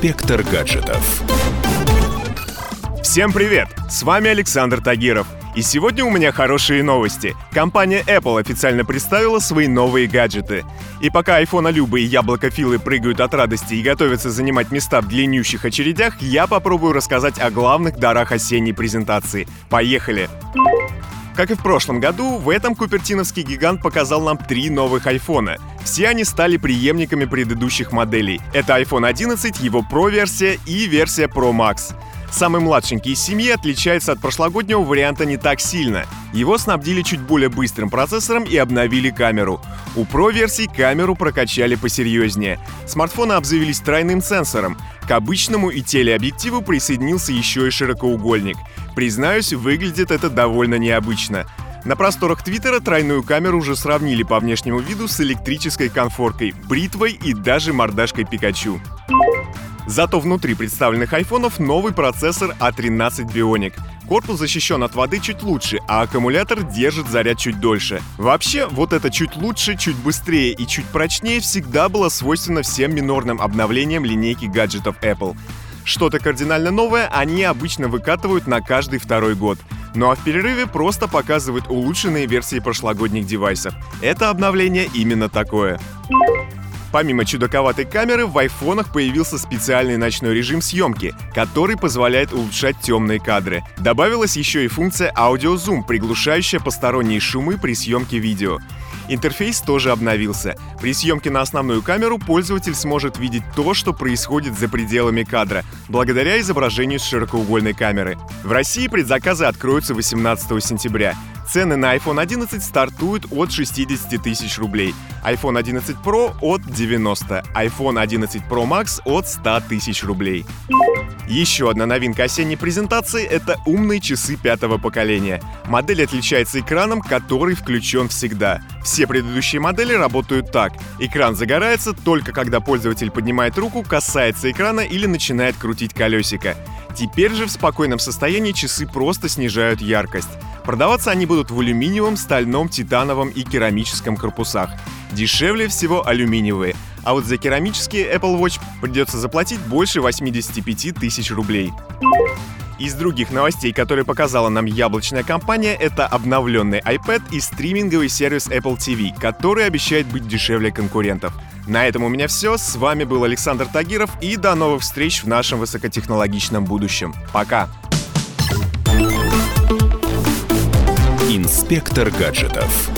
Инспектор гаджетов. Всем привет! С вами Александр Тагиров. И сегодня у меня хорошие новости. Компания Apple официально представила свои новые гаджеты. И пока Люба и Яблоко Филы прыгают от радости и готовятся занимать места в длиннющих очередях, я попробую рассказать о главных дарах осенней презентации. Поехали! Как и в прошлом году, в этом купертиновский гигант показал нам три новых айфона. Все они стали преемниками предыдущих моделей. Это iPhone 11, его Pro-версия и версия Pro Max. Самый младшенький из семьи отличается от прошлогоднего варианта не так сильно. Его снабдили чуть более быстрым процессором и обновили камеру. У Pro-версий камеру прокачали посерьезнее. Смартфоны обзавелись тройным сенсором. К обычному и телеобъективу присоединился еще и широкоугольник. Признаюсь, выглядит это довольно необычно. На просторах Твиттера тройную камеру уже сравнили по внешнему виду с электрической конфоркой, бритвой и даже мордашкой Пикачу. Зато внутри представленных айфонов новый процессор A13 Bionic. Корпус защищен от воды чуть лучше, а аккумулятор держит заряд чуть дольше. Вообще, вот это чуть лучше, чуть быстрее и чуть прочнее всегда было свойственно всем минорным обновлениям линейки гаджетов Apple. Что-то кардинально новое они обычно выкатывают на каждый второй год. Ну а в перерыве просто показывают улучшенные версии прошлогодних девайсов. Это обновление именно такое. Помимо чудаковатой камеры, в айфонах появился специальный ночной режим съемки, который позволяет улучшать темные кадры. Добавилась еще и функция аудиозум, приглушающая посторонние шумы при съемке видео. Интерфейс тоже обновился. При съемке на основную камеру пользователь сможет видеть то, что происходит за пределами кадра, благодаря изображению с широкоугольной камеры. В России предзаказы откроются 18 сентября. Цены на iPhone 11 стартуют от 60 тысяч рублей, iPhone 11 Pro от 90, iPhone 11 Pro Max от 100 тысяч рублей. Еще одна новинка осенней презентации — это умные часы пятого поколения. Модель отличается экраном, который включен всегда. Все предыдущие модели работают так. Экран загорается только когда пользователь поднимает руку, касается экрана или начинает крутить колесико. Теперь же в спокойном состоянии часы просто снижают яркость. Продаваться они будут в алюминиевом, стальном, титановом и керамическом корпусах. Дешевле всего алюминиевые, а вот за керамические Apple Watch придется заплатить больше 85 тысяч рублей. Из других новостей, которые показала нам яблочная компания, это обновленный iPad и стриминговый сервис Apple TV, который обещает быть дешевле конкурентов. На этом у меня все. С вами был Александр Тагиров и до новых встреч в нашем высокотехнологичном будущем. Пока! Инспектор гаджетов.